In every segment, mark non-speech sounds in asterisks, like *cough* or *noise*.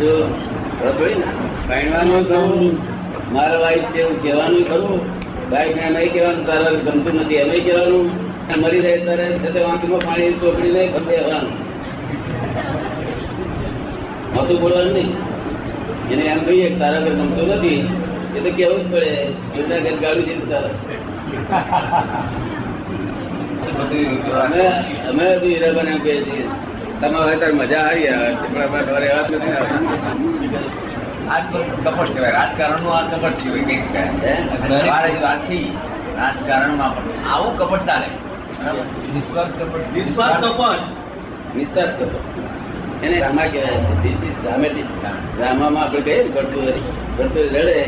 જો પહેણવાનું કહું મારા વાઈફ છે એવું કહેવાનું ખરું વાઈફ ને નહીં કહેવાનું તારા ગમતું નથી એમ કહેવાનું. મરી જાય ત્યારે છતાં વાંકીમાં પાણી ચોપડી નહીં ખબર રહેવાનું હોતું બોલવાનું નહીં. એને એમ કહીએ તારા ઘર ગમતું નથી એ તો કેવું જ પડે. જોતા ઘર ગાડી છે તારા *laughs* અમે અમે હીરાબેન એમ કહીએ છીએ. તમારે હોય ત્યારે મજા આવી પણ અમારે ઘરે એવા જ નથી. કપટ કહેવાય. રાજકારણનું આ કપટ થયું કઈ શકાય? સવારે વાત થઈ રાજકારણમાં પણ. આવું કપટ ચાલે બરાબર? નિસ્વાર્થ કપટ. નિસ્વાર્થ કપટ નિસ્વાર્થ કરો એને રામા કહેવાય is ડ્રામામાં આપણે કહીએ ને ભરતું ભરતું રડે.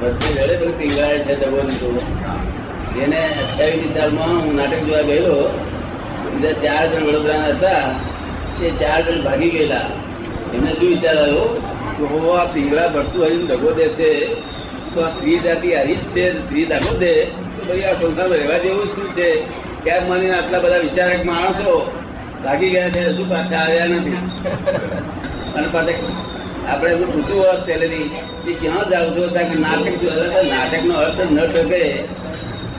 ભરતું રડે પેલું પીંગળાય છે દબો લીધો એને અઠ્યાવીસની સાલમાં હું નાટક જોવા ગયેલો. બીજા ચાર જણ વડોદરાના હતા. એ ચાર જણ ભાગી ગયેલા. એમને શું વિચાર આવ્યો? કે હો, આ પીંગળા ભરતું હરીને દગો દેશે તો આ સ્ત્રી જાતિ આવી જ છે, સ્ત્રી દગો દે. તો ભાઈ, આ સંસારમાં રહેવા જેવું શું છે? ક્યાંક માનીને આટલા બધા વિચારક માણસો ભાગી ગયા છે? હજુ પાછા આવ્યા નથી. અને પાછા આપણે એમનું પૂછ્યું હોત પહેલેથી કે ક્યાં જાવ છો? ત્યાં નાટક નાટકનો અર્થ ન ટકે.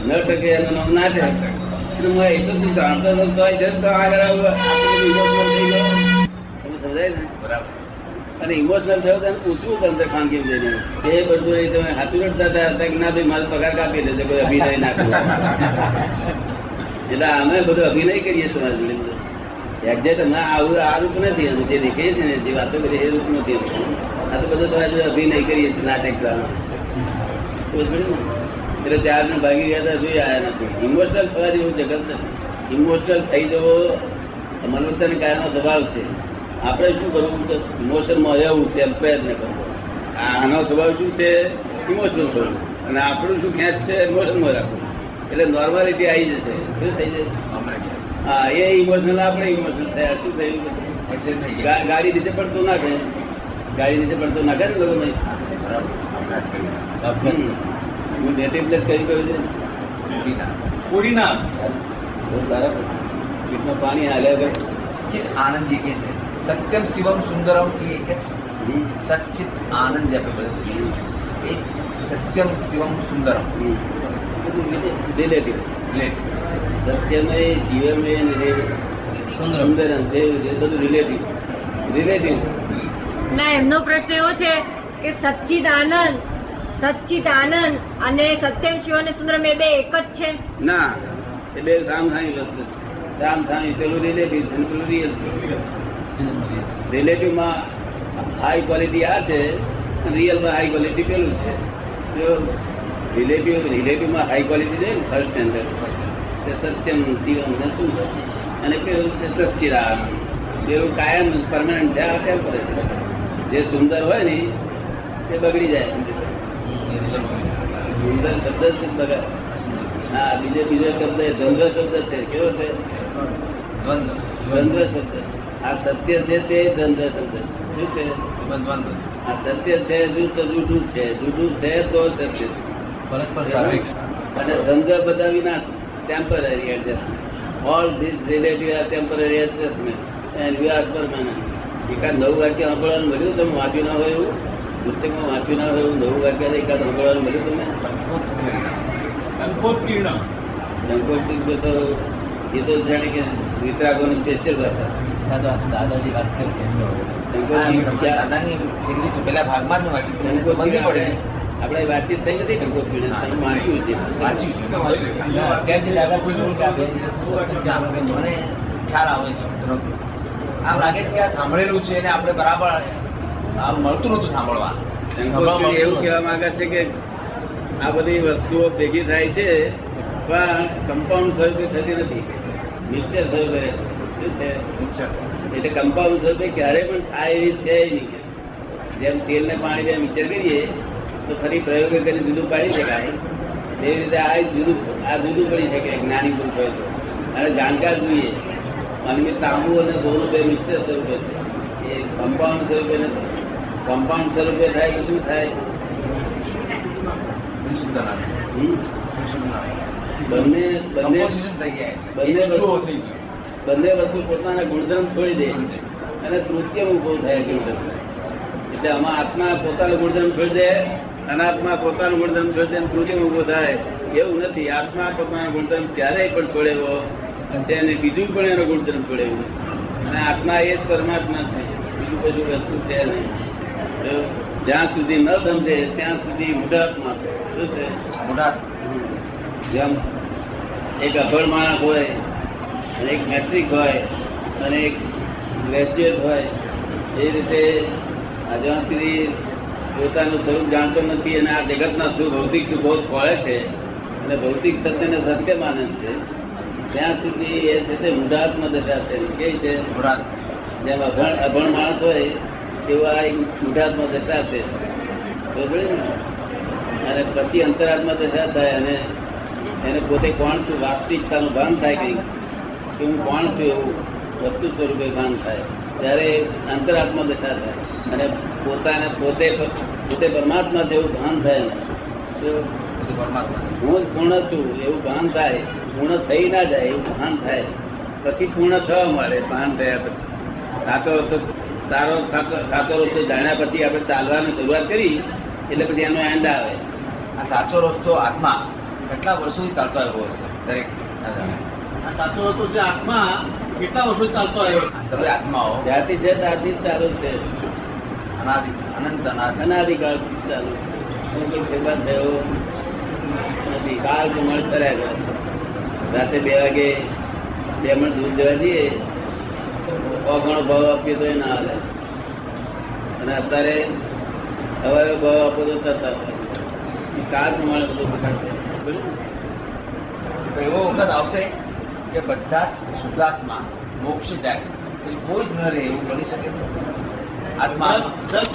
ન ટકે એનું નામ નાટક. એટલે હું હતો તો અહીં જતો આગળ ને બરાબર અને ઇમોશનલ થયો તો એને પૂછવું કે અંદર ખાનગી જઈને એ બધું નહીં તમે હાથું રડતા હતા કે ના ભાઈ, મારો પગાર કાપી લેજો, કોઈ અભિનય ના કરો. એટલે અમે બધું અભિનય કરીએ છીએ જોડે. એક્ઝેક્ટ આવું આ રૂપ નથી અમે જે દેખીએ છીએ ને, જે વાતો કરીએ એ રૂપ નથી આ તો બધું તમારે અભિનય કરીએ છીએ, નાટક દ્વારા? એટલે ચાર ભાગી ગયા હતા જોઈ આવ્યા નથી. ઇમોશનલ થવા જેવું જગત નથી. ઇમોશનલ થઈ જવો મનોવર્તન કાયનો સ્વભાવ છે. આપણે શું કરવું? તો ઇમોશનમાં રહેવું છે પ્રયત્ન કરવો. આનો સ્વભાવ શું છે? ઇમોશનલ થવું અને આપણું શું ખેંચ છે? ઇમોશનમાં રાખવું. એટલે નોર્માલિટી આવી જશે. શું થઈ જશે? હા એ ઇમોશનલ આપણે ઇમોશનલ થયા. શું થયું? ગાડી નીચે પડતું નાખે ગાડી નીચે પડતું નાખે ને લોકો ભાઈ? હું નેટિવ પ્લેસ કઈ કહ્યું છે? પૂરીના. બહુ સારા પેટમાં પાણી હાલ્યા જે આનંદજી કે છે સત્યમ શિવમ સુંદરમ એ કે છે. હમ. આનંદ આપે બધું એ સત્યમ શિવમ સુંદરમ. રિલેટિવ એટલે સત્યમય જીવમય ને રે- સુંદરમ. એ બધું રિલેટિવ રિલેટિવ ના એમનો પ્રશ્ન એવો છે કે સચ્ચિદ આનંદ સચ્ચિદ આનંદ અને સત્યમ શિવ અને સુંદરમ એ બે એક જ છે. ના, એ બે સામ સામી વસ્તુ છે. સામ સામી પેલું રિલેટિવ પેલું રિયલ રિલેટિવમાં હાઈ ક્વોલિટી આ છે રિયલમાં હાઈ ક્વોલિટી પેલું છે. જો રિલેટિવ રિલેટિવમાં હાઈ ક્વોલિટી છે ફર્સ્ટ સ્ટેન્ડર્ડ તે સત્યમ, શિવમ ને શું અને પેલું છે સચ્ચિદાનંદ. પેલું કાયમ પરમાનન્ટ છે, આ કરે છે? જે સુંદર હોય ને તે બગડી જાય. શબ્દ છે બગડ હા બીજો બીજો શબ્દ એ દ્વંદ્વ શબ્દ છે. કેવો છે? દ્વંદ્વ શબ્દ આ સત્ય છે તે દ્વંદ્વ શબ્દ શું છે. આ સત્ય છે જૂઠું છે. જૂઠું છે તો સત્ય છે. પરસ્પર. અને દ્વંદ્વ બધા વિના temporary adjustment all this relative are temporary adjustment and we are permanent એકાદ નવું વાક્ય સાંભળવાનું મળ્યું? તમે વાંચ્યું ના હોય એવું? પુસ્તકમાં વાંચ્યું ના હોય એવું નવું વાક્ય એકાદ સાંભળવાનું મળ્યું તમને? અલ્પોત કિરણ સંકોચ તો એ તો જાણે કે વિતરાગોની સ્પેશિયલ ભાષા દાદાજી વાત કરી સંકોચ પેલા ભાગમાં જ પડે. આપણે વાતચીત થઈ નથી પીડે તમે વાંચ્યું છે. વાંચ્યું છે. મને ખ્યાલ આવે છે. આમ લાગે છે કે આ સાંભળેલું છે અને આપણે બરાબર આમ મળતું નતું સાંભળવા. એવું કહેવા માંગે છે કે આ બધી વસ્તુઓ ભેગી થાય છે પણ કમ્પાઉન્ડ સ્વરૂપે થતી નથી? મિક્સર સ્વરૂપે. શું છે. એટલે કમ્પાઉન્ડ સ્વરૂપે ક્યારે પણ થાય એવી છે નહીં. જેમ તેલ ને પાણી જેમ મિક્સર કરીએ તો ફરી પ્રયોગ કરી જુદું પાડી શકાય. એવી રીતે આ જુદું આ જુદું પડી શકે જ્ઞાની પુરુષ હોય તો. અને જાણકાર જોઈએ. અને તાંબુ અને ગોળું બે મિક્સર સ્વરૂપે છે. એ કમ્પાઉન્ડ સ્વરૂપે નથી? કમ્પાઉન્ડ સ્વરૂપે થાય શું થાય. બંને બંને. બંને H2O વસ્તુ- બંને વસ્તુ પોતાના ગુણધર્મ છોડી દે. અને તૃતીય ઊભો થાય ગુણધર્મ. એટલે આમાં આત્મા પોતાનું ગુણધર્મ છોડી દે અનાત્મા પોતાનું ગુણધર્મ છોડી દે તૃતીય ઊભો થાય. એવું નથી. આત્મા પોતાનો ગુણધર્મ ક્યારેય પણ છોડેવો તેને બીજું પણ એનો ગુણધર્મ છોડેવું. અને આત્મા એ જ પરમાત્મા છે. બીજું બધું વસ્તુ છે નહીં. જ્યાં સુધી ન સમજે ત્યાં સુધી મૂઢાત્મા છે. શું છે? મોટા જેમ એક અભણ માણસ હોય અને એક મેટ્રિક હોય અને એક ગ્રેજ્યુએટ હોય એ રીતે આ જ્યાં સુધી પોતાનું સ્વરૂપ જાણતો નથી અને આ જગતના સુખ ભૌતિક સુખો ખોળે છે. અને ભૌતિક સત્યને સત્ય માને છે. ત્યાં સુધી એ છે તે મૂઢાત્મ દશા છે કેવી છે. જેમ અભણ અભણ માણસ હોય એવું આ એક મૂઢાત્મ દશા છે? અને પછી અંતરાત્મા દશા થાય અને એને પોતે કોણ છું? વાસ્તવિકતાનું ભાન થાય કઈ કે હું કોણ છું એવું વસ્તુ સ્વરૂપે ભાન થાય. ત્યારે અંતરાત્મા દશા થાય અને પોતાને પોતે પોતે પરમાત્મા જેવું ભાન થાય. પરમાત્મા. હું જ પૂર્ણ છું એવું ભાન થાય. પૂર્ણ થઈ ના જાય એવું ભાન થાય. પછી પૂર્ણ થવા મળે ભાન થયા પછી. સાચો તારો સાચો રસ્તો જાણ્યા પછી આપણે ચાલવાની શરૂઆત કરી એટલે પછી એનો એન્ડ આવે. આ સાચો રસ્તો આત્મા. કેટલા વર્ષોથી ચાલતો આવ્યો હશે? દરેક આ સાચો રસ્તો જે આત્મા. કેટલા વર્ષો ચાલતો આવ્યો? તમે આત્માઓ. જ્યારથી છે ત્યારથી જ ચાલુ જ છે. અનાદિ અનંત અનાથ અનાદિકાળ ચાલુ છે. કોઈ ફેરફાર થયો નથી. કાળ પ્રમાણ કર્યા કરે રાતે બે વાગે બે મણ દૂધ જવા જઈએ અઘણો ભાવ આપીએ તો એ ના હાલે. અને અત્યારે હવે ભાવ આપો તો થતા કાર પ્રમાણે બધું તો એવો વખત આવશે કે બધા જ શુદ્ધાત્મા મોક્ષ જાય. કોઈ જ ન રહે એવું બની શકે. આત્મા દસ દસ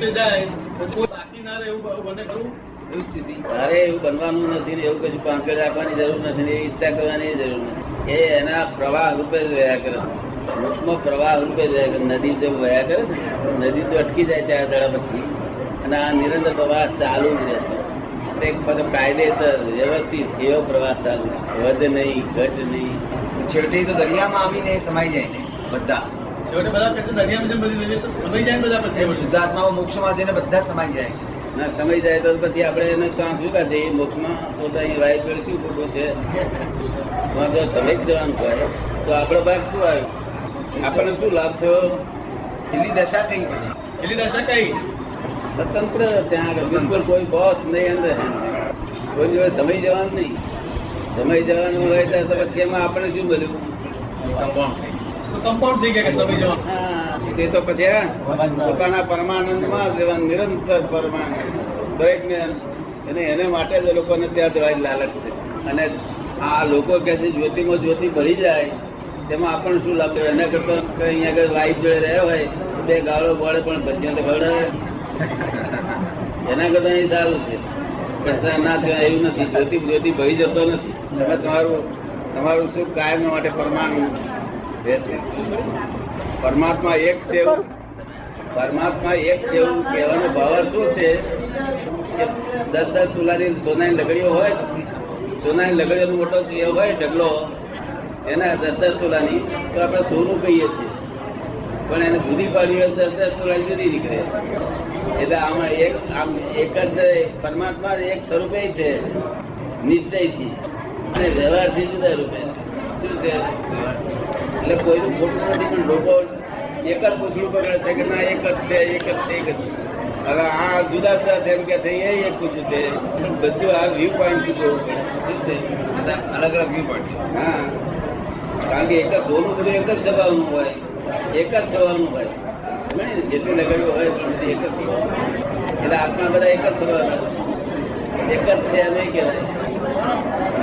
દસ જાય કોઈ બાકી ના રહે એવું બને ખરું? એવી સ્થિતિ. તારે એવું બનવાનું નથી ને એવું કશું પાંકડ રાખવાની જરૂર નથી ને એવી ઈચ્છા કરવાની જરૂર નથી. એ એના પ્રવાહ રૂપે રહ્યા વયા કરે. મોક્ષમાં પ્રવાહ રૂપે જાય નદી જો વયા કરે નદી તો અટકી જાય ત્યાં દડા પછી. અને આ નિરંતર પ્રવાહ ચાલુ જ રહે છે. તે કાયદેસર વ્યવસ્થિત એવો પ્રવાહ ચાલુ વધે નહીં ઘટ નહીં. છેવટે તો દરિયામાં આવીને સમાઈ જાય ને બધા. છેવટે બધા દરિયામાં જેમ બધી સમય જાય બધા શુદ્ધાત્માઓ મોક્ષમાં જઈને બધા સમાઈ જાય. ના સમય જાય તો પછી આપણે એને કામ શું કાઢે એ મોક્ષમાં પોતાની તો અહીં વાય પેડ શું ખોટું છે? તો જો સમય જવાનું હોય. તો આપણો ભાગ શું આવ્યો? આપણને શું લાભ થયો? એની દશા કઈ પછી એની દશા કઈ? સ્વતંત્ર ત્યાં બિલકુલ કોઈ બોસ નહીં અંદર કોઈ જોડે સમય જવાનું નહીં. સમય જવાનું હોય તો પછી એમાં આપણને શું મળ્યું કમ્પાઉન્ડ થઈ ગયા સમય જવાનું? તે તો પછી પોતાના પરમાનંદમાં જ રહેવાનું, નિરંતર પરમાનંદ. દરેકને એને એને માટે જ લોકોને ત્યાં જવાની લાલચ છે. અને આ લોકો કે છે જ્યોતિમાં જ્યોતિ ભરી જાય તેમાં આપણને શું લાભ થયો? એના કરતા અહીંયા આગળ વાઈફ જોડે રહ્યા હોય બે ગાળો પડે પણ ભજીયા તો એના કરતા અહીં સારું છે. કરતા ના થયા એવું નથી. જોતી જોતી ભરી જતો નથી. તમે તમારું તમારું સુખ કાયમ માટે પરમાનંદ પરમાત્મા એક છે પરમાત્મા એક છે એવું કહેવાનો ભાવ શું છે? કે દસ દસ તુલાની સોનાની લગડીઓ હોય, સોનાની લગડીઓનો મોટો હોય, ઢગલો. એના દસ દસ તુલાની તો આપણે સોનું કહીએ છીએ. પણ એને જુદી પાડી હોય દસ દસ તોલા જુદી નીકળે. એટલે આમાં એક આમ એક જ પરમાત્મા એક સ્વરૂપે છે નિશ્ચયથી. અને વ્યવહારથી જુદા રૂપે. શું છે? એટલે કોઈનું ખોટું નથી પણ લોકો એક જ પૂછડું પકડે છે કે ના એક જ છે એક જ છે એક જ હવે આ જુદા જુદા તેમ કે છે એ એક પૂછ્યું છે. બધું આ વ્યૂ પોઈન્ટ જોવું પડે શું છે? બધા અલગ અલગ વ્યૂ પોઈન્ટ હા. કારણ કે એક જ સોનું બધું એક જ જવાનું હોય, એક જ સ્વભાવનું હોય. જેટલું? લગાડ્યું હોય બધી એક જ. એટલે આત્મા બધા એક જ થવાના એક જ છે નહીં કહેવાય.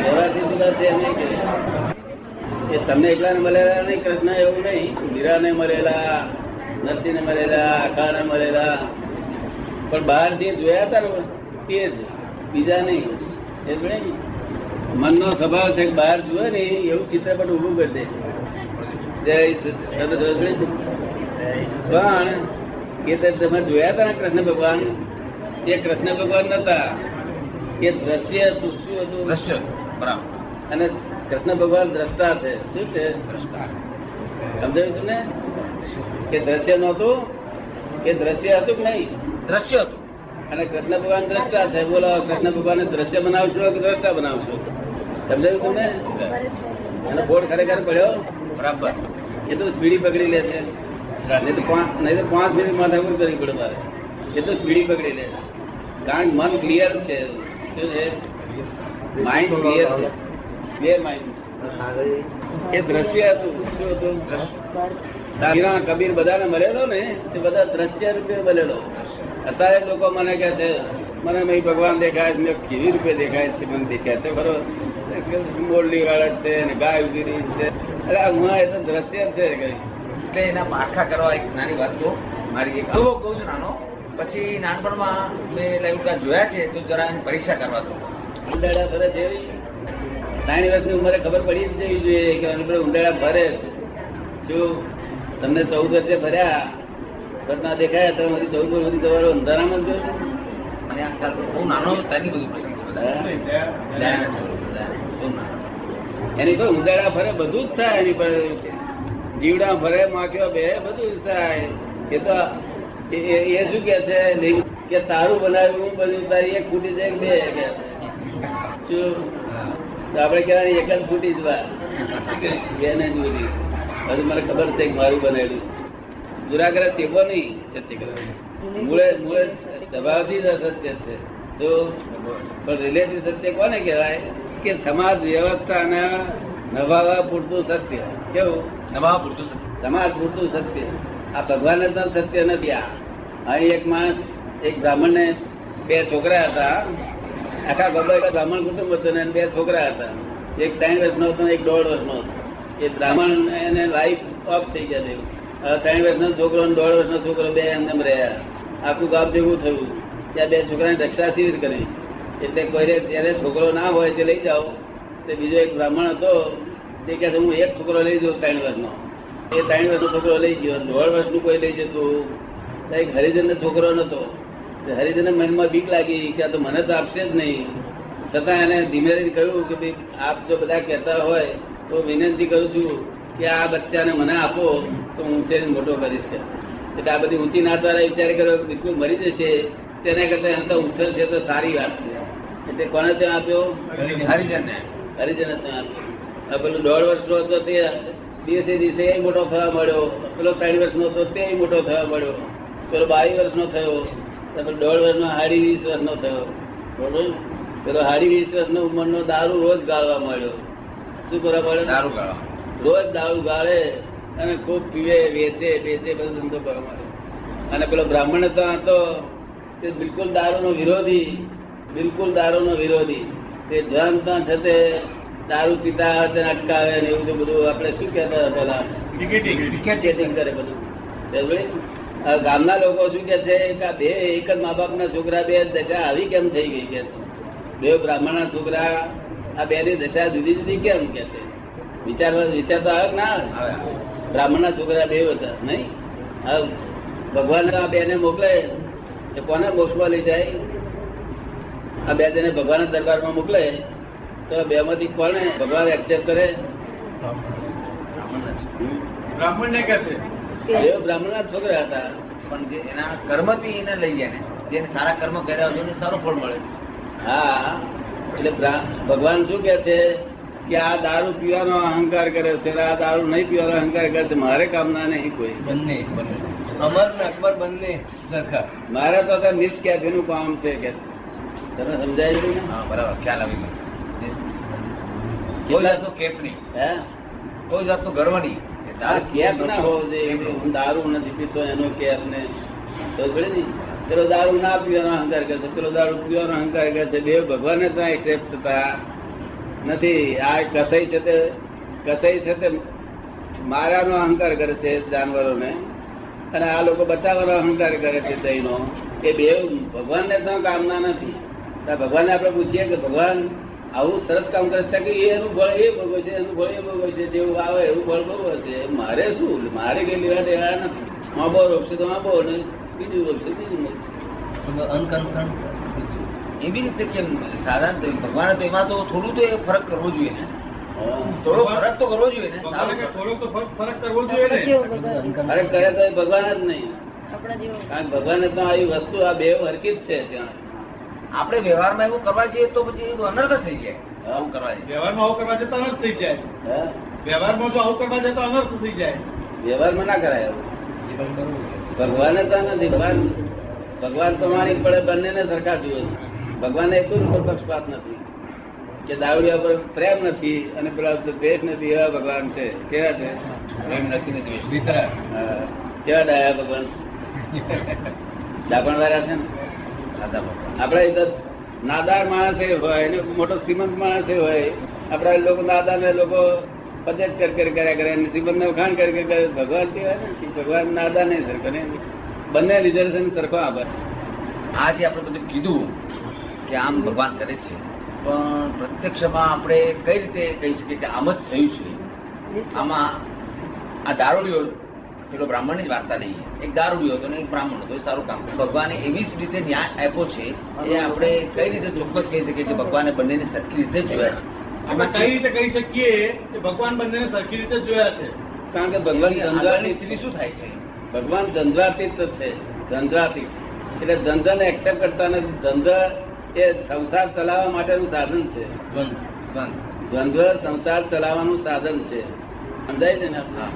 જવાથી બધા છે નહીં કહેવાય. એ તમને એકલાને મળેલા નહીં કૃષ્ણ એવું નહીં. મીરાને મળેલા, નરસિંહને મળેલા આખાને મળેલા. પણ બહાર જે જોયા હતા ને તે જ. બીજા નહીં. એ જ ને? મનનો સ્વભાવ છે કે બહાર જુએ ને એવું ચિત્રપટ ઉભું કરી દે. જય પણ એ તો તમે જોયા હતા ને કૃષ્ણ ભગવાન? એ કૃષ્ણ ભગવાન નતા. એ દ્રશ્ય શું હતું. દ્રશ્ય બરાબર. અને કૃષ્ણ ભગવાન દ્રષ્ટા છે. શું છે? દ્રષ્ટા. સમજાયું તું ને કે દ્રશ્ય નહોતું એ દ્રશ્ય હતું કે નહીં? દ્રશ્ય હતું. અને કૃષ્ણ ભગવાન દ્રષ્ટા છે. બોલો કૃષ્ણ ભગવાન દ્રશ્ય બનાવશો કે દ્રષ્ટા બનાવશો? સમજાયું તમને? એનો બોર્ડ ખરેખર પડ્યો બરાબર. એ તો સ્પીડી પકડી લે છે. નહીં તો પાંચ નહીં તો પાંચ મિનિટ માથાકૂટ કરવી પડે મારે. એ તો સ્પીડી પકડી લે કારણ કે મન ક્લિયર છે. શું છે? માઇન્ડ ક્લિયર છે. ક્લિયર માઇન્ડ એ દ્રશ્ય હતું. શું હતું? હીરા કબીર બધાને મળેલો ને? તે બધા દ્રશ્ય રૂપે મળેલો. અત્યારે લોકો મને કહે છે મને મેં ભગવાન દેખાય છે મેં કેવી રૂપે દેખાય છે મને દેખાય છે. ખરો. મોરલી વાળા છે ને ગાય ઊભી છે અરે હું એ તો દ્રશ્ય જ છે કઈ એટલે એના પારખા કરવા એક નાની વાત તો. મારી એક અનુભવ કહું છું નાનો. પછી નાનપણમાં મેં લાગ્યું કે આ જોયા છે તો જરા એની પરીક્ષા કરવા દો ઉંડાળા ભરે જેવી. નાની વર્ષની ઉંમરે ખબર પડી જ જવી જોઈએ કે અનુભવ ઉંડાળા છે. શું તમને ચૌદ વર્ષે ભર્યા ઘટના દેખાયા તમે બધી ચૌદ વર્ષ સુધી તમારો અંધારામાં જોયું મને આ ખ્યાલ બહુ નાનો તેની બધું પ્રસંગ છે બધા દયાના છે બધા. બહુ નાનો. એની પર ઉદાડા ફરે બધું જ થાય એની પર. જીવડા ફરે માખ્યો બે, બધું જ થાય. એ તો એ- શું કે છે? કે તારું બનાવ્યું બધું તારી એક ફૂટી છે બે કે? શું? આપણે કહેવાય એક જ ફૂટી જ બે ને જુદી હજુ મને ખબર છે કે મારું બનાવેલું દુરાગ્રહ તેવો નહીં. કરે મૂળે મૂળે સ્વભાવથી જ અસત્ય છે. તો પણ રિલેટિવ સત્ય કોને કહેવાય? કે સમાજ વ્યવસ્થાના નભાવવા પૂરતું સત્ય. કેવું? નવા પૂરતું સત્ય. સમાજ પૂરતું સત્ય. આ ભગવાન જ સત્ય નથી. આ અહીં એક માણસ એક બ્રાહ્મણ ને બે છોકરા હતા. આખા બાબા બ્રાહ્મણ કુટુંબ હતું ને બે છોકરા હતા. એક ત્રણ વર્ષનો હતો એક દોઢ વર્ષનો હતો. એ બ્રાહ્મણ એને લાઈફ ઓફ થઈ ગયા તેવું હવે ત્રણ વર્ષનો છોકરો અને દોઢ વર્ષનો છોકરો બે એમને રહ્યા. આખું ગામ ભેગું થયું. ત્યાં બે છોકરાની રક્ષા સી રીતે કરવી એટલે કોઈ ત્યારે છોકરો ના હોય તે લઈ જાઓ. તે બીજો એક બ્રાહ્મણ હતો, તે કહે હું એક છોકરો લઈ જાઉં ત્રણ વર્ષનો. એ ત્રણ વર્ષનો છોકરો લઈ ગયો. દોઢ વર્ષનું કોઈ લઈ જતું એક હરિજન છોકરો નતો. હરિજન મનમાં બીક લાગી કે આ તો મને તો આપશે જ નહીં. છતાં એને ધીમે કહ્યું કે ભાઈ, આપ જો બધા કહેતા હોય, તો વિનંતી કરું છું કે આ બચ્ચાને મને આપો, તો હું ઉછેરીને મોટો કરીશ કે. એટલે આ બધી ઊંચી ના દ્વારા વિચાર કર્યો કે બિલકુલ મરી જશે. તેના કરતા એને તો ઉછેર છે તો સારી વાત છે. એટલે કોને ત્યાં આપ્યો? હરિજન ત્યાં આપ્યો. પેલું દોઢ વર્ષનો હતો તે દિવસે દિવસે એ મોટો થવા મળ્યો પેલો ત્રણ વર્ષનો હતો તે મોટો થવા મળ્યો પેલો બાવીસ વર્ષનો થયો. પેલો દોઢ વર્ષનો હાડી વીસ વર્ષનો થયો. બરોબર? પેલો હાડી વીસ વર્ષનો ઉંમરનો દારૂ રોજ ગાળવા મળ્યો શું કરવા મળ્યો દારૂ ગાળવા. રોજ દારૂ ગાળે અને ખૂબ પીવે વેચે વેચે બધો ધંધો કરવા મળ્યો અને પેલો બ્રાહ્મણ હતો તો તે બિલકુલ દારૂનો વિરોધી. બિલકુલ દારૂનો વિરોધી. તે જન ત્યાં છે તે દારૂ પીતા તેને અટકાવે ને એવું બધું આપણે શું કહેતા હતા પેલા ટિકેટિંગ. કરે બધું. ગામના લોકો શું કે છે? કે આ બે એક જ મા બાપના છોકરા બે દશા આવી કેમ થઈ ગઈ કે? બે બ્રાહ્મણના છોકરા આ બે ની દશા જુદી જુદી કેમ કે છે? વિચાર વિચાર તો આવે ના આવે? બ્રાહ્મણના છોકરા બે હતા નહીં? ભગવાન આ બે ને મોકલે કોને મોક્ષમાં લઈ જાય? આ બે જણે ભગવાનના દરબારમાં મોકલે તો બે માંથી કોને ભગવાન એક્સેપ્ટ કરે? બ્રાહ્મણ ને કહે છે. બ્રાહ્મણ ના છોકરા હતા પણ જે એના કર્મથી એને લઈ ગયા ને જેને સારા કર્મ કર્યા હતો એને સારો ફળ મળે. હા એટલે ભગવાન શું કે છે કે આ દારૂ પીવાનો અહંકાર કરે છે આ દારૂ નહીં પીવાનો અહંકાર કરે છે મારે કામના નહીં કોઈ. બંને બંને. અમર ને અકબર બંને સરખા. મારે તો મિસ કેફીનું કામ છે કે તમે સમજાય છે ને? હા બરાબર ખ્યાલ આવી કોઈ જાતનો કેફ નહીં. હે? કોઈ જાતનો ગર્વ નહીં. કેફ ના હોવો જોઈએ. હું દારૂ નથી પીતો એનો કેફ ને તો ભલે ને? પેલો દારૂ ના પીવાનો અહંકાર કરે છે. પેલો દારૂ પીવાનો અહંકાર કરે છે. બે ભગવાને ત્યાં એક્સેપ્ટ થતા નથી. આ કસાઈ છે તે કસાઈ છે તે મારાનો અહંકાર કરે છે જાનવરોને. અને આ લોકો બચાવવાનો અહંકાર કરે છે જૈનો. એ બે ભગવાનને તો કામના નથી. ભગવાનને આપણે પૂછીએ કે ભગવાન આવું સરસ કામ કરતા કે એનું ફળ એ ભોગવે છે એનું ફળ એ ભોગવે છે જેવું આવે એવું ફળ ભોગવે છે મારે શું? મારે કઈ લેવા દેવા નથી. માબો રોપશે તો માબો ને બીજું રોપશે બીજું અનકન્સર્ન એવી રીતે કેમ? સાધારણ ભગવાન તો એમાં તો થોડું તો એ ફરક કરવો જોઈએ ને. થોડો ફરક તો કરવો જોઈએ ને. થોડોક તો ફરક ફરક કરવો જોઈએ ને? અરે કરે તો ભગવાન જ નહીં. ભગવાન તો આવી વસ્તુ આ બે હરકી જ છે ત્યાં. આપણે વ્યવહારમાં એવું કરવા જઈએ તો પછી એનું અનર્થ થઈ જાય. આવું કરવા જઈએ. વ્યવહારમાં આવું કરવા જતા અનર્થ થઈ જાય. હા? વ્યવહારમાં જો આવું કરવા જાય તો અનર્થ થઈ જાય. વ્યવહારમાં ના કરાય. ભગવાને તો નથી ભગવાન ભગવાન તમારી પડે બંનેને સરખા જુએ છે. ભગવાનને એક ઉપર પક્ષપાત નથી. કે દાવડિયા પર પ્રેમ નથી અને પેલા દ્વેષ નથી એવા ભગવાન છે. કેવા છે? પ્રેમ નથી ને દ્વેષ. હા. કેવા ડાયા ભગવાન? ડાપણ વાળા છે ને? આપડે તો નાદાર માણસ એ હોય અને મોટો શ્રીમંત માણસ એ હોય આપડા લોકો નાદાર ને લોકો પચેટ કર કર કર્યા કરે અને શ્રીમંત ને વખાણ કર કર કરે ભગવાન કહેવાય ને કે ભગવાન નાદાર નહીં સરખો ને બંને રિઝર્વેશન સરખો આભાર. આ જે આપણે બધું કીધું કે આમ ભગવાન કરે છે. પણ પ્રત્યક્ષમાં આપણે કઈ રીતે કહી શકીએ કે આમ જ થયું છે? આમાં આ દારૂડિયો પેલો બ્રાહ્મણની જ વાર્તા લઈએ એક દારૂડિયો હતો ને એક બ્રાહ્મણ હતો એ સારું કામ. ભગવાને એવી જ રીતે ન્યાય આપ્યો છે એ આપણે કઈ રીતે ચોક્કસ કહી શકીએ કે ભગવાને બંનેને સરખી રીતે જોયા છે? આપણે કઈ રીતે કહી શકીએ કે ભગવાન બંનેને સરખી રીતે જોયા છે? કારણ કે ભગવાન ધંધાની સ્થિતિ શું થાય છે? ભગવાન ધંધાતીત છે ધંધાતીત એટલે ધંધાને એક્સેપ્ટ કરતા નથી ધંધા એ સંસાર ચલાવવા માટેનું સાધન છે. દ્વંદ્વ સંસાર ચલાવવાનું સાધન છે. સમજાય છે ને? હા.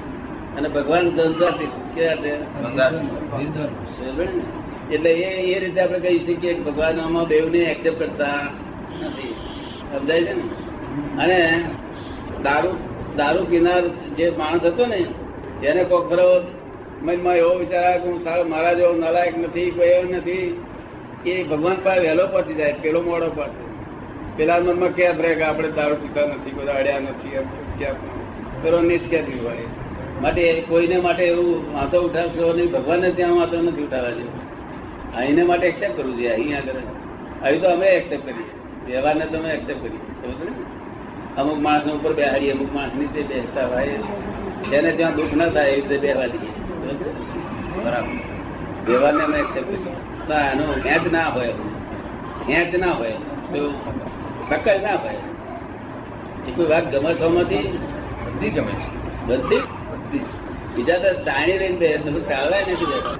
અને ભગવાન ધંધાતીત કેવા છે? એટલે એ એ રીતે આપણે કહી શકીએ કે ભગવાન આમાં દેવને એક્સેપ્ટ કરતા નથી. સમજાય છે ને? અને દારૂ દારૂ પીનાર જે માણસ હતો ને એને કોક ખરો મનમાં એવો વિચાર આવે કે હું સારો મારા જેવો નલાયક નથી કોઈ એવો નથી એ ભગવાન પાસે વહેલો પહોંચી જાય પેલો મોડો પહોંચે. પેલા મનમાં ક્યાં રહે કે આપણે દારૂ પીતા નથી કોઈ અડ્યા નથી એમ ક્યાં પેલો નિષ્ક્યાથી હોય. માટે કોઈને માટે એવું માથો ઉઠાવશો નહીં. ભગવાનને ત્યાં માથો નથી ઉઠાવવા જેવું અહીંને માટે એક્સેપ્ટ કરવું જોઈએ. અહીં આગળ અહીં તો અમે એક્સેપ્ટ કરીએ. વ્યવહારને તો અમે એક્સેપ્ટ કરીએ. અમુક માણસ ઉપર બેહાડીએ અમુક માણસ નીચે બેસતા હોય. જેને ત્યાં દુઃખ ન થાય એ રીતે બેહવા દઈએ. બરાબર. વ્યવહારને અમે એક્સેપ્ટ કરીએ. તો આનું ખેંચ ના હોય. ખેંચ ના હોય. તો પકડ ના હોય. એ કોઈ વાત ગમે છોમાંથી બધી ગમે છે. બધી. બીજા તો તાણી લઈને બે ટાળવા ચાલવાય નથી બેઠા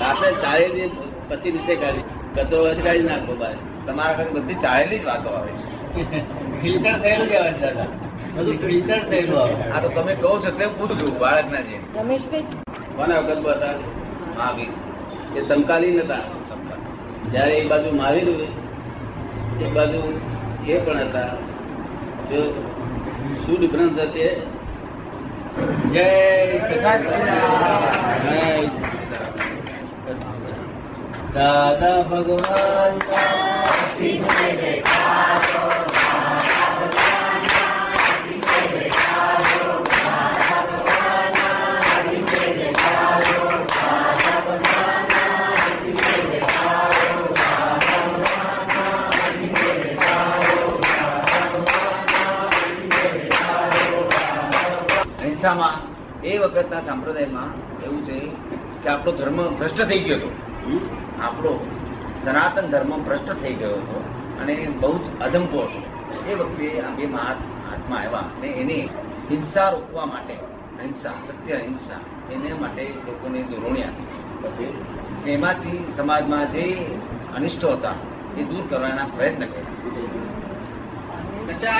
સાથે ચાળી પછી રીતે કાઢી. કચરો કાઢી નાખો બહાર તમારા ઘરે બધી ચાળેલી જ વાતો આવે છે. ફિલ્ટર થયેલું કહેવાય આવે દાદા. બધું ફિલ્ટર થયેલું આવે. આ તો તમે કહો છો એટલે પૂછું છું બાળકના જેમ રમેશભાઈ? કોના વખત હતા? મહાવીર એ સમકાલીન હતા. જયારે એક બાજુ મહાવીર એક બાજુ એ પણ હતા. જો શું ડિફરન્સ હશે? જય. જય દાદા ભગવાન અહિંસામાં એ વખતના સંપ્રદાયમાં એવું છે કે આપણો ધર્મ ભ્રષ્ટ થઈ ગયો હતો. આપણો સનાતન ધર્મ ભ્રષ્ટ થઈ ગયો હતો અને બહુ જ અધંપો હતો. એ વખતે આ બે મહા- મહાત્મા આવ્યા અને એને હિંસા રોકવા માટે, અહિંસા, સત્ય અહિંસા, એને માટે લોકોને દોરણી પછી એમાંથી સમાજમાં જે અનિષ્ટો હતા, એ દૂર કરવાના પ્રયત્ન કર્યા. અચ્છા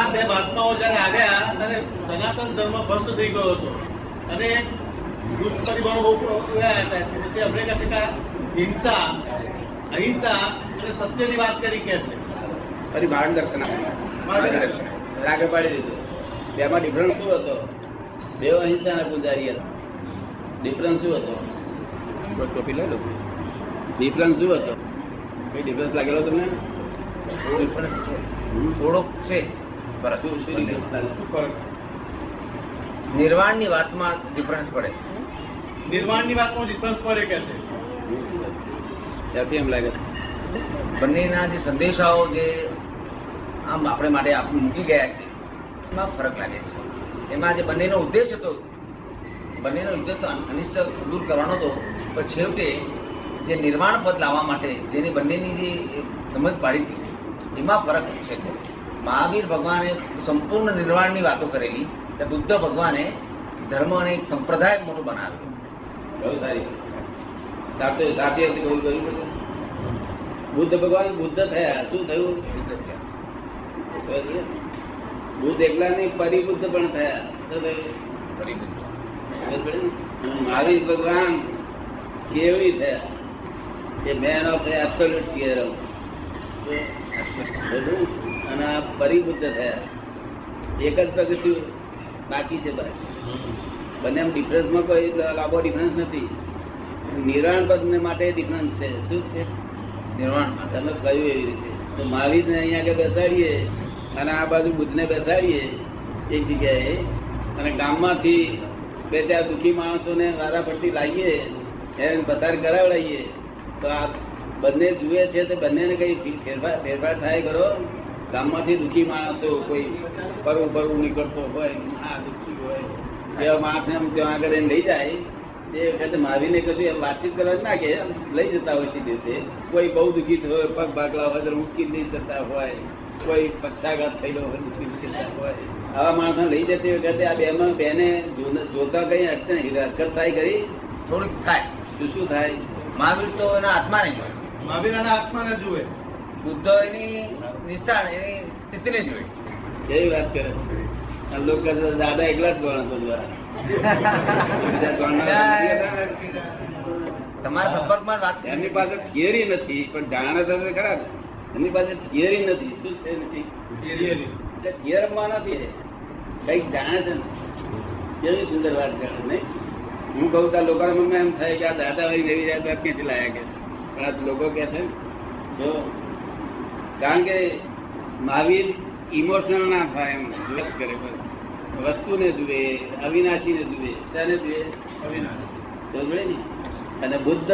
આ બે મહાત્માઓ જયારે આવ્યા ત્યારે સનાતન ધર્મ ભ્રષ્ટ થઈ ગયો હતો. અને દુષ્પરિબળો બહુ હતા. પછી અમને કહે છે કે હિંસા અહિંસા અને સત્યની વાત કરી કે છે. ફરી માર્ગદર્શન. માર્ગદર્શન. રાગે પાડી દીધું. તેમાં ડિફરન્સ શું હતો? બે અહિંસાના પૂજારી હતા. ડિફરન્સ શું હતો? ટોપી લઈ લો. ડિફરન્સ શું હતો? કઈ ડિફરન્સ લાગેલો તમને? ડિફરન્સ છે? થોડોક છે નિર્વાણ? નિર્વાણની વાતમાં ડિફરન્સ પડે. નિર્માણની વાતમાં ડિફરન્સ પડે કે છે? ત્યાંથી એમ લાગે. બંનેના જે સંદેશાઓ જે આમ આપણે માટે આપણે મૂકી ગયા છે એમાં ફરક લાગે છે. એમાં જે બંનેનો ઉદ્દેશ હતો બંનેનો ઉદ્દેશ અનિષ્ટ દૂર કરવાનો હતો પણ છેવટે જે નિર્માણ પદ લાવવા માટે જેની બંનેની જે સમજ પાડી હતી એમાં ફરક છે મહાવીર ભગવાને સંપૂર્ણ નિર્વાણની વાતો કરેલી તો બુદ્ધ ભગવાને ધર્મ અને એક સંપ્રદાય મોટું બનાવ્યું. બહુ સારી સાચી રીતે કબૂલ બુદ્ધ ભગવાન બુદ્ધ થયા. શું થયું? બુદ્ધ થયા. બુદ્ધ એકલા નહીં, પરિબુદ્ધ પણ થયા. પરિબુદ્ધ. મહાવીર ભગવાન કેવી થયા? કે મેન ઓફ એબ્સોલ્યુટ ક્લિયર અને આ પરિબુદ્ધ થયા. એક જ પગથિયું બાકી છે બસ. બંને ડિફરન્સમાં કોઈ લાંબો ડિફરન્સ નથી. નિર્વાણ પદ માટે ડિફરન્સ છે. શું છે? નિર્વાણ તમે કહ્યું એવી રીતે. તો મહાવીર ને અહીંયા આગળ બેસાડીએ અને આ બાજુ બુદ્ધ ને બેસાડીએ એક જગ્યાએ. અને ગામમાંથી બે ચાર દુઃખી માણસોને વારા પડતી લાવીએ એને પસાર કરાવડાવીએ. તો આ બંને જુએ છે તે બંનેને કઈ ફેરફાર ફેરફાર થાય કરો ગામમાંથી દુઃખી માણસો કોઈ પરવું પરવું નીકળતો હોય આ દુઃખી હોય એવા માણસને ત્યાં આગળ એને લઈ જાય તે વખતે મારીને કશું એમ વાતચીત કરવા ના કે લઈ જતા હોય છે દિવસે કોઈ બહુ દુઃખી થયો હોય પગ ભાગલા હોય તો મુશ્કેલ લઈ જતા હોય કોઈ પક્ષાઘાત થયેલો હોય મુશ્કેલ જતા હોય આવા માણસો લઈ જતી વખતે આ બેમાં બેને જોતા કઈ અડચણ હરકત થાય કરી થોડીક થાય. શું શું થાય? મહાવીર તો એના આત્માને જોયે મહાવીરના આત્માને જુએ. બુદ્ધ એની નિષ્ઠા એની સ્થિતિને જોઈ કેવી વાત કરે? આ લોકો દાદા એકલા જ નથી હતા. તમારા સંપર્કમાં વાત એમની પાસે થિયરી નથી પણ જાણે તો ખરા. એમની પાસે થિયરી નથી. શું છે નથી થિયરમમાં નથી. કંઈક જાણે છે ને. કેવી સુંદર વાત કરે નહીં? હું કહું તો આ લોકોના મનમાં એમ થાય કે આ દાદા વાળી નવી જાત ક્યાંથી લાયા કે આ લોકો કે છે જો, કારણ કે મહાવીર ઇમોશનલ ના થાય એમ જ કરે વસ્તુને જુએ, અવિનાશીને જુએ તેને જુએ? અવિનાશી. તો જોડે ને. અને બુદ્ધ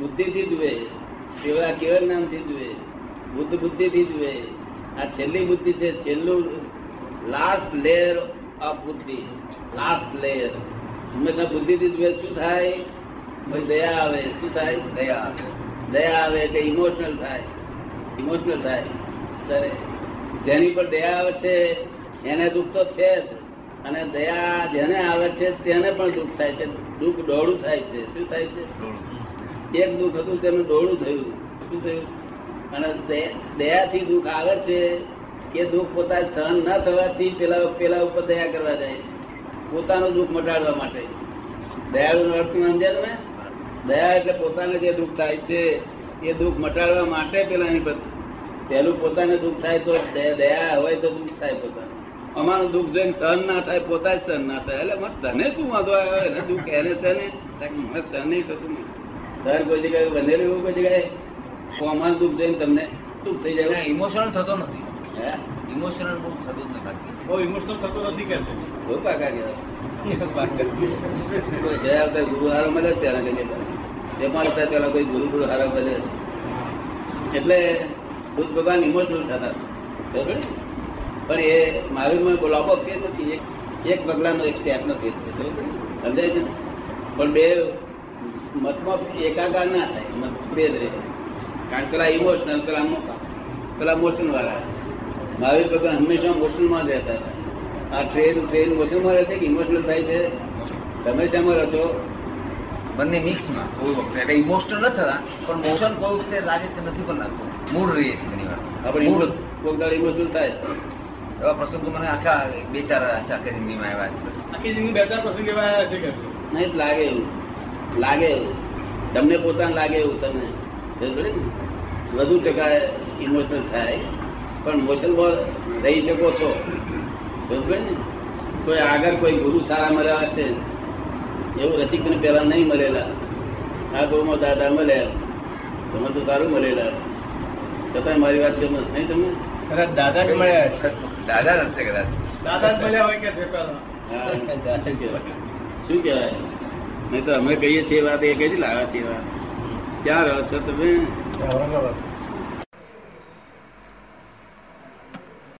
બુદ્ધિથી જુએ કેવળ કેવળ નામથી જુએ, બુદ્ધ બુદ્ધિથી જુએ. આ છેલ્લી બુદ્ધિ છે, છેલ્લું લાસ્ટ લેયર ઓફ બુદ્ધિ. લાસ્ટ લેયર હંમેશા બુદ્ધિથી જુએ, શું થાય? ભાઈ દયા આવે શું થાય? દયા આવે. દયા આવે એટલે ઇમોશનલ થાય. ઇમોશનલ થાય. ત્યારે જેની પર દયા આવે છે એને દુઃખ તો છે જ. અને દયા જેને આવે છે તેને પણ દુઃખ થાય છે. દુઃખ ડોળું થાય છે. શું થાય છે? એક દુઃખ હતું તેનું ડોળું થયું. શું થયું? અને દયાથી દુઃખ આવે છે કે દુઃખ પોતા સહન ન થવાથી પેલા પેલા ઉપર દયા કરવા જાય. પોતાનું દુઃખ મટાડવા માટે. દયાળુ અર્થ સમજ્યા તમે? દયા એટલે પોતાને જે દુઃખ થાય છે એ દુઃખ મટાડવા માટે પેલાની પહેલું પોતાને દુઃખ થાય તો દયા હોય તો દુઃખ થાય પોતાને. અમારું દુઃખ જોઈને સહન ના થાય પોતા જ સહન ના થાય. એટલે મત તને શું વાંધો આવ્યો? એને દુઃખ એને સહને મને સહન નહીં થતું તારે કોઈ જગ્યાએ બંધેલું એવું કોઈ જગ્યાએ? અમારું દુઃખ જોઈને તમને દુઃખ થઈ જાય ઇમોશનલ થતો નથી. હે? ઇમોશનલ બહુ થતું જ નથી બહુ ઇમોશનલ થતો નથી કે છે? બહુ પાકા ગયા વખતે ગુરુ હારો મળે ત્યારે તેમાં અત્યારે પેલા કોઈ ગુરુ ગુરુ હારા મળે છે. એટલે બુદ્ધ ભગવાન ઇમોશનલ થતા ખબર પણ એ મારું મને બોલાવો ફેર નથી એક પગલાનો એક સ્ટેપ નથી સમજાય છે? પણ બે મતમાં એકાકાર ના થાય, મતભેદ રહે. કારણ પેલા ઇમોશનલ પેલા મો- પેલા મોશન વાળા. મહાવીર ભગવાન હંમેશા મોશનમાં જ રહેતા હતા. આ ટ્રેન ટ્રેન મોશનમાં રહે છે કે ઇમોશનલ થાય છે? તમે શેમાં રહો છો? બંને મિક્સમાં કોઈ વખતે. એટલે ઇમોશનલ ન થતા પણ મોશન કોઈ વખતે લાગે તે નથી પણ લાગતું. મૂળ રહીએ છીએ ઘણી વાર. આપણે મૂળ. કોઈ દાડો ઇમોશનલ થાય. એવા પ્રસંગો મને આખા બે ચાર આખી જિંદગીમાં આવ્યા છે. આખી જિંદગી બે ચાર પ્રસંગ એવા આવ્યા છે કે? નહીં લાગે એવું. લાગે એવું. તમને પોતાને લાગે એવું તમને? વધુ ટકા ઇમોશનલ થાય. પણ મોશન બોલ રહી શકો છો. બરોબર ને? કોઈ આગળ કોઈ ગુરુ સારા મળ્યા હશે એવું રસિકને પેલા નહીં મળેલા. આ ગૌમાં દાદા મળ્યા. તમે તો સારું મળેલા. છતાં મારી વાત ગમે. નહીં તમે કદાચ દાદા જ મળ્યા દાદા હશે કદાચ. દાદા જ મળ્યા હોય કે શું કહેવાય? શું કહેવાય? નહીં તો અમે કહીએ છીએ વાત એ કઈ લાવ્યા છીએ વાત. ક્યાં રહો છો તમે? ઔરંગાબાદ.